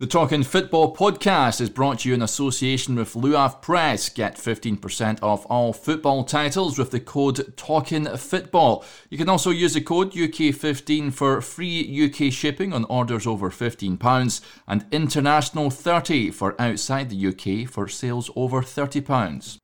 The Talking Football podcast is brought to you in association with Luath Press. Get 15% off all football titles with the code Talking Football. You can also use the code UK15 for free UK shipping on orders over £15 and international 30 for outside the UK for sales over £30.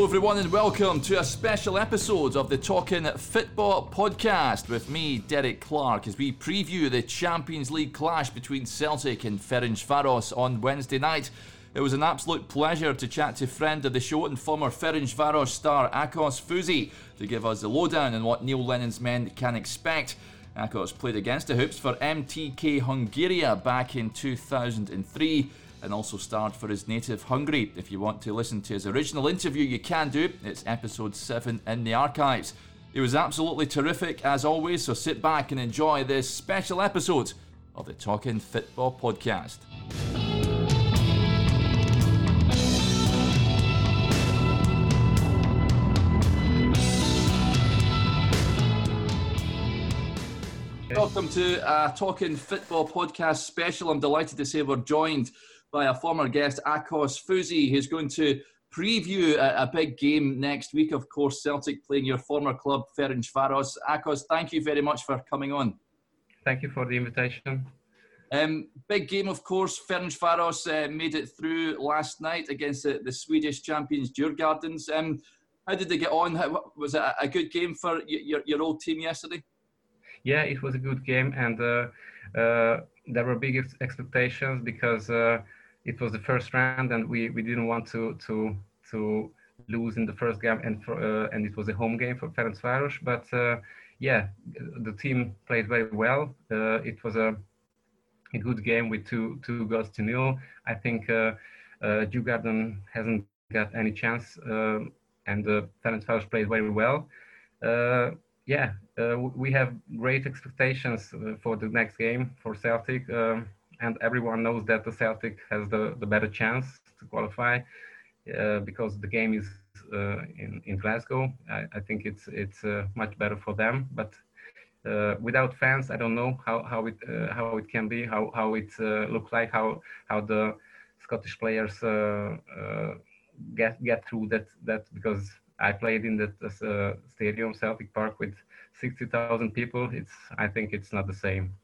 Hello, everyone, and welcome to a special episode of the Talking Football podcast with me, Derek Clark, as we preview the Champions League clash between Celtic and Ferencvaros on Wednesday night. It was an absolute pleasure to chat to friend of the show and former Ferencvaros star Akos Fuzi to give us the lowdown on what Neil Lennon's men can expect. Akos played against the Hoops for MTK Hungaria back in 2003 and also starred for his native Hungary. If you want to listen to his original interview, you can do. It's episode 7 in the archives. It was absolutely terrific as always, so sit back and enjoy this special episode of the Talking Football Podcast. Welcome to a Talking Football Podcast special. I'm delighted to say we're joined by a former guest, Akos Fuzi, who's going to preview a, a, big game next week. Of course, Celtic playing your former club, Ferencvaros. Akos, thank you very much for coming on. Thank you for the invitation. Um, big game, of course. Ferencvaros uh, made it through last night against the, the Swedish champions, Djurgårdens. Um, how did they get on? How, was it a, good game for your, your old team yesterday? Yeah, it was a good game, and uh, uh, there were big expectations because uh, it was the first round, and we, we didn't want to to to lose in the first game, and for, uh, and it was a home game for Ferencvaros. But uh, yeah, the team played very well. Uh, it was a a good game with two two goals to nil. I think uh, uh, hasn't got any chance, uh, and uh, Ferencvaros played very well. Uh, yeah, uh, we have great expectations for the next game for Celtic. Um, and everyone knows that the Celtic has the, the better chance to qualify uh, because the game is uh, in, in Glasgow. I, I think it's it's uh, much better for them. But uh, without fans, I don't know how how it uh, how it can be, how how it uh, looks like, how how the Scottish players get get through that that because I played in that stadium, Celtic Park, with 60,000 people. It's I think it's not the same.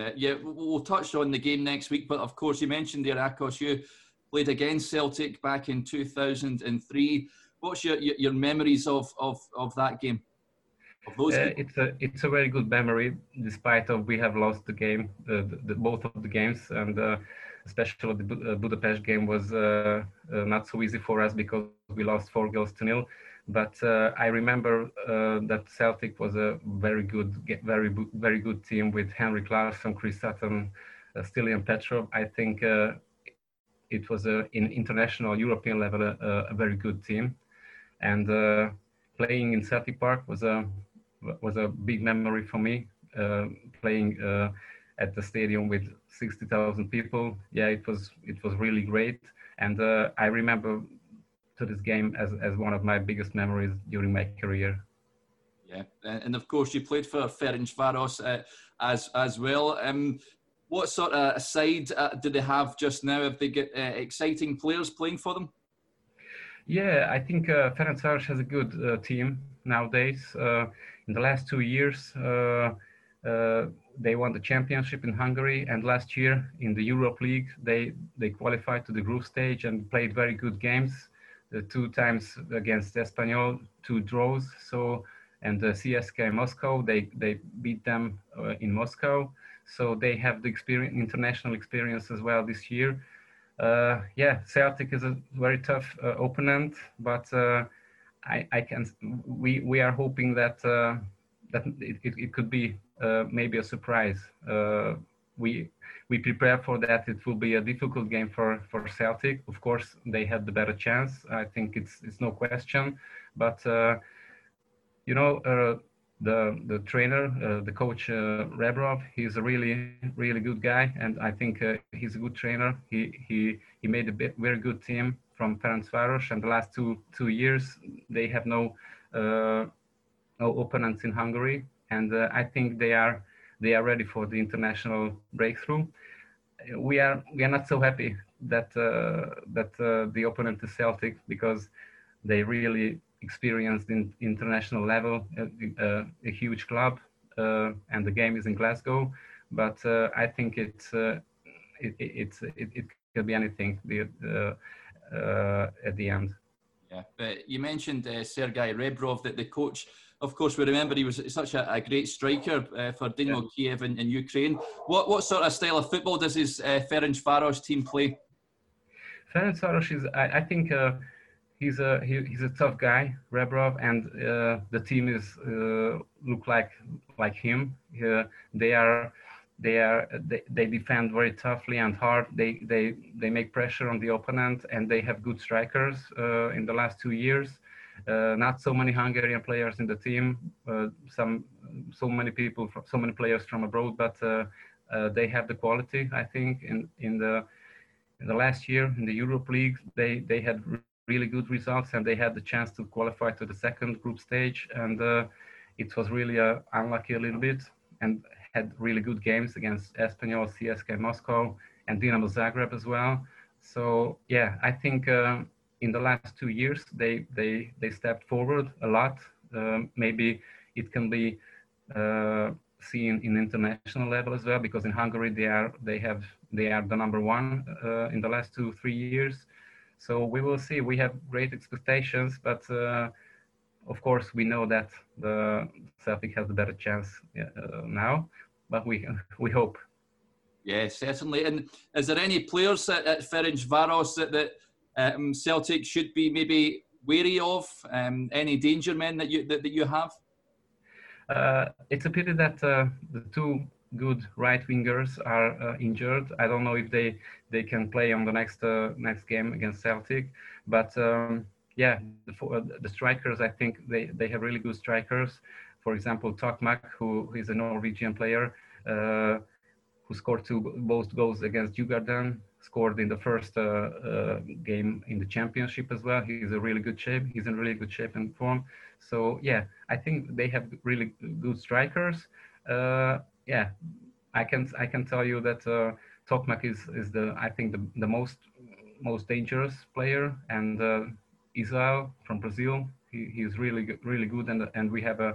Uh, yeah, we'll touch on the game next week, but of course, you mentioned there, Akos, you played against Celtic back in 2003. What's your, your, your memories of, of, of that game? Of those uh, it's a it's a very good memory, despite of we have lost the game, the, the, both of the games, and uh, especially the uh, Budapest game was uh, uh, not so easy for us because we lost four goals to nil. But uh, I remember uh, that Celtic was a very good, very very good team with Henrik Larsson, Chris Sutton, uh, Stiliyan Petrov. I think uh, it was a, in international European level a, very good team, and uh, playing in Celtic Park was a was a big memory for me. Playing at the stadium with 60,000 people, yeah, it was it was really great. And I remember to this game as, as one of my biggest memories during my career. Yeah, and of course you played for Ferencvaros uh, as as well. Um, what sort of side uh, do they have just now? Have they got uh, exciting players playing for them? Yeah, I think uh, Ferencvaros has a good uh, team nowadays. Uh, in the last two years, uh, they won the championship in Hungary, and last year in the Europe League, they they qualified to the group stage and played very good games two times against Espanyol, two draws. So and the CSKA Moscow, they they beat them uh, in Moscow. So they have the experience, international experience as well this year. Uh, yeah, Celtic is a very tough uh, opponent, but uh, I, I can we we are hoping that uh, that it, it, it, could be uh, maybe a surprise. We we prepare for that. It will be a difficult game for, for Celtic. Of course, they have the better chance. I think it's it's no question. But uh, you know, uh, the the trainer, uh, the coach uh, Rebrov, he's a really really good guy, and I think uh, he's a good trainer. He he he made a very good team from Ferencvaros, and the last two two years they have no opponents in Hungary, and I think they are they are ready for the international breakthrough. We are we are not so happy that that the opponent is Celtic because they really experienced in international level a, a huge club uh, and the game is in Glasgow. But uh, I think it's uh, it, it, it, it, could be anything the, at the end. Yeah, but you mentioned uh, Sergei Rebrov, that the coach. Of course, we remember he was such a, a great striker uh, for Dynamo yeah. Kiev in, in, Ukraine. What what sort of style of football does his uh, Ferencvaros team play? Ferenc Ferencvaros is, I, I think, he's a he, he's a tough guy, Rebrov, and uh, the team is uh, look like like him. Uh, they are they are they, they defend very toughly and hard. They they they make pressure on the opponent, and they have good strikers. Uh, in the last two years, uh, not so many Hungarian players in the team. Uh, some so many people, from, so many players from abroad, but they have the quality. I think in in the in the last year in the Europe League, they they had really good results and they had the chance to qualify to the second group stage and uh, it was really uh, unlucky a little bit and had really good games against Espanyol, CSK Moscow and Dinamo Zagreb as well. So yeah, I think uh, in the last two years they they they stepped forward a lot. Um, maybe it can be uh, seen in international level as well because in Hungary they are they have they are the number one uh, in the last two three years. So we will see. We have great expectations, but uh, of course we know that the Celtic has a better chance uh, now. But we we hope. Yes, certainly. And is there any players at, at Ferencvaros that, that um, Celtic should be maybe wary of? Um, any danger men that you that, that you have? Uh, it's a pity that uh, the two good right wingers are uh, injured. I don't know if they they can play on the next uh, next game against Celtic, but um, yeah, the, uh, the, strikers I think they they have really good strikers. For example, Tokmac, who is a Norwegian player, uh, who scored two both goals against Djurgården, scored in the first uh, uh, game in the championship as well. He's a really good shape. He's in really good shape and form. So yeah, I think they have really good strikers yeah, I can I can tell you that uh, Tokmac is is the I think the the most most dangerous player, and uh, Isael from Brazil, he, he's really good, really good, and and we have a,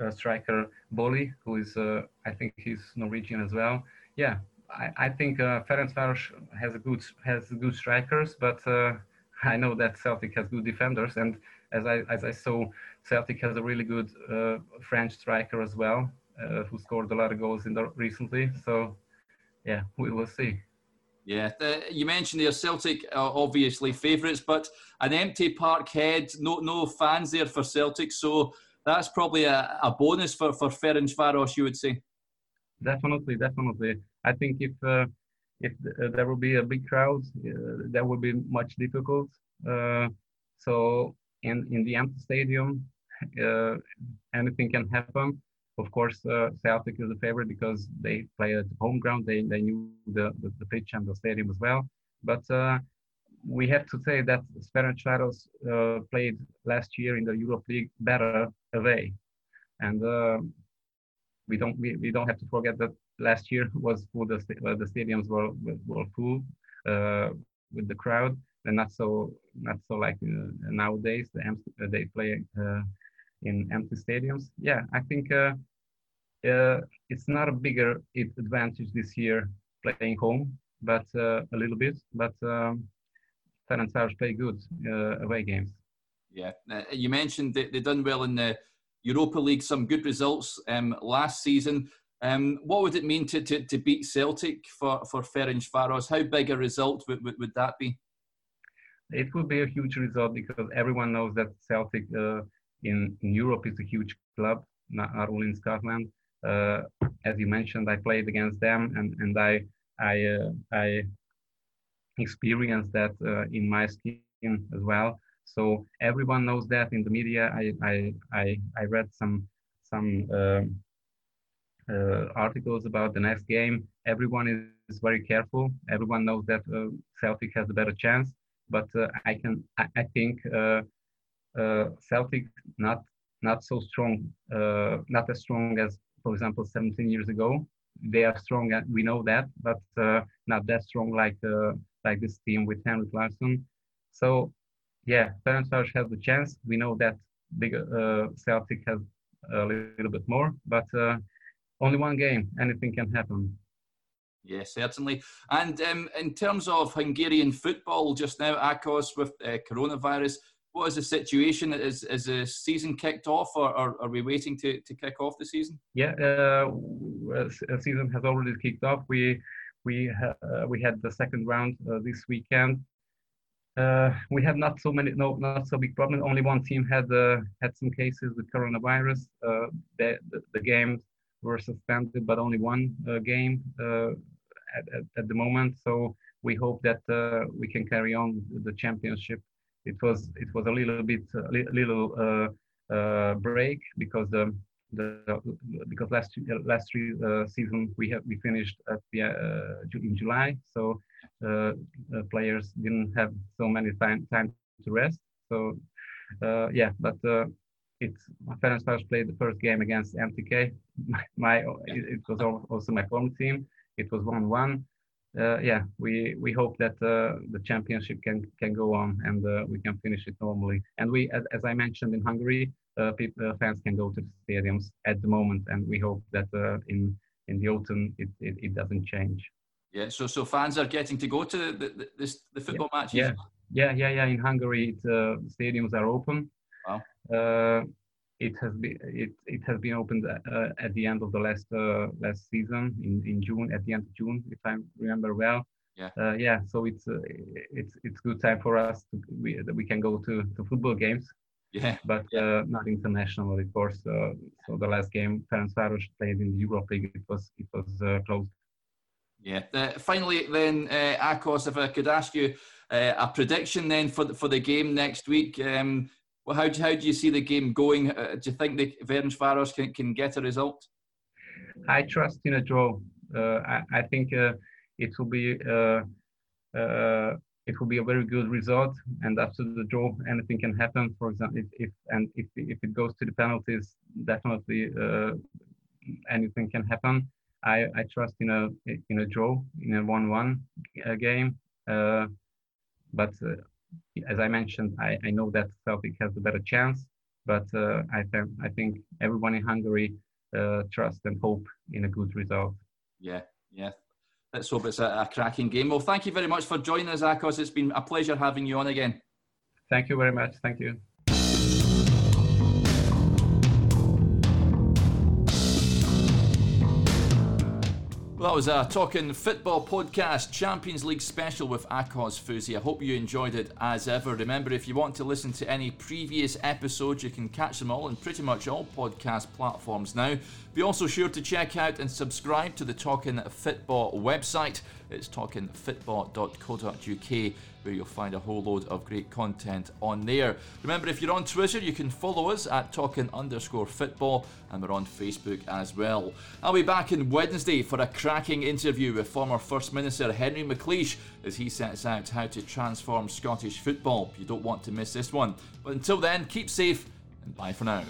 a striker Boli, who is uh, I think he's Norwegian as well. Yeah, I, I think uh, Ferencvaros has a good has good strikers, but uh, I know that Celtic has good defenders, and as I as I saw, Celtic has a really good uh, French striker as well, uh, who scored a lot of goals in the recently. So, yeah, we will see. Yeah, the, you mentioned there Celtic are obviously favourites, but an empty Parkhead, no no fans there for Celtic, so that's probably a, a bonus for for Ferencvaros, you would say. Definitely, definitely. I think if uh, if uh, there will be a big crowd, uh, that would be much difficult. Uh, so in in the empty stadium, anything can happen of course, Celtic is a favorite because they play at home ground. They, they knew the, the, the pitch and the stadium as well. But we have to say that Ferencvaros uh, played last year in the Europe League better away. And uh, we don't we, we don't have to forget that last year was full. The, uh, the stadiums were were full uh, with the crowd, and not so not so like uh, nowadays. The they play in empty stadiums. Yeah, I think uh, uh, it's not a bigger advantage this year playing home, but uh, a little bit. But um, Ferencvaros play good uh, away games. Yeah, uh, you mentioned that they done well in the Europa League, some good results um, last season. Um, what would it mean to, to, to beat Celtic for, for Ferencvaros? How big a result would, would, would that be? It would be a huge result because everyone knows that Celtic uh, in, in Europe is a huge club, not, not only in Scotland. Uh, as you mentioned, I played against them, and and I I uh, I experienced that uh, in my skin as well. So everyone knows that in the media. I I I, I read some some uh, articles about the next game. Everyone is very careful. Everyone knows that uh, Celtic has a better chance. But uh, I can I, think Celtic not not so strong, not as strong as, for example, 17 years ago. They are strong, we know that, but not that strong like like this team with Henrik Larsson. So yeah, Ferencváros has the chance. We know that big uh, Celtic has a little bit more, but uh, only one game, anything can happen. Yeah, certainly. And um, in terms of Hungarian football just now, Akos with uh, coronavirus, what is the situation? Is is the season kicked off, or, or are we waiting to, to kick off the season? Yeah, uh, season has already kicked off. We we uh, we had the second round uh, this weekend. Uh, we had not so many, no, not so big problem. Only one team had uh, had some cases with coronavirus. Uh, the, the, the games were suspended, but only one game at, at, at, the moment. So we hope that we can carry on the championship. It was it was a little bit a little break because the the because last last three uh, season we have we finished at the uh, in July, so uh, players didn't have so many time time to rest. So uh, yeah, but uh, it's Ferencváros played the first game against MTK. My, my it, was also my former team. It was one one. Uh, yeah, we we hope that uh, the championship can can go on and uh, we can finish it normally. And we, as, as I mentioned in Hungary, uh, people, uh, fans can go to the stadiums at the moment, and we hope that uh, in in the autumn it, it, it, doesn't change. Yeah, so so fans are getting to go to the the, this, the football yeah. matches. Yeah, yeah, yeah, yeah. In Hungary, it, stadiums are open. Wow it has been it, it has been opened uh, at the end of the last uh, last season in, in June at the end of June if I remember well yeah uh, yeah so it's it's it's good time for us to we, that we can go to, to football games yeah. But yeah. Uh, not international, of course. Uh, so the last game Ferencváros played in the Europa League, it was it was uh, closed. Yeah. Uh, finally, then, uh, Akos, if I could ask you uh, a prediction then for the, for the game next week. Um, well, how do, how do you see the game going? do you think the Ferencváros can, can get a result? I trust in a draw. I, I think it will be it will be a very good result. And after the draw, anything can happen. For example, if, if and if, if it goes to the penalties, definitely uh, anything can happen. I, I trust in a in a draw in a one-one uh, game. Uh, but uh, as I mentioned, I, I know that Celtic has a better chance. But uh, I th- I think everyone in Hungary uh, trust and hope in a good result. Yeah, yeah. Let's hope it's a, a, cracking game. Well, thank you very much for joining us, Akos. It's been a pleasure having you on again. Thank you very much. Thank you. Well, that was a Talking Football podcast Champions League special with Akos Fuzi. I hope you enjoyed it as ever. Remember, if you want to listen to any previous episodes, you can catch them all in pretty much all podcast platforms now. Be also sure to check out and subscribe to the Talking Football website. It's talking talkingfootball.co.uk where you'll find a whole load of great content on there. Remember, if you're on Twitter, you can follow us at talking underscore football, and we're on Facebook as well. I'll be back on Wednesday for a cracking interview with former First Minister Henry McLeish as he sets out how to transform Scottish football. You don't want to miss this one. But until then, keep safe and bye for now.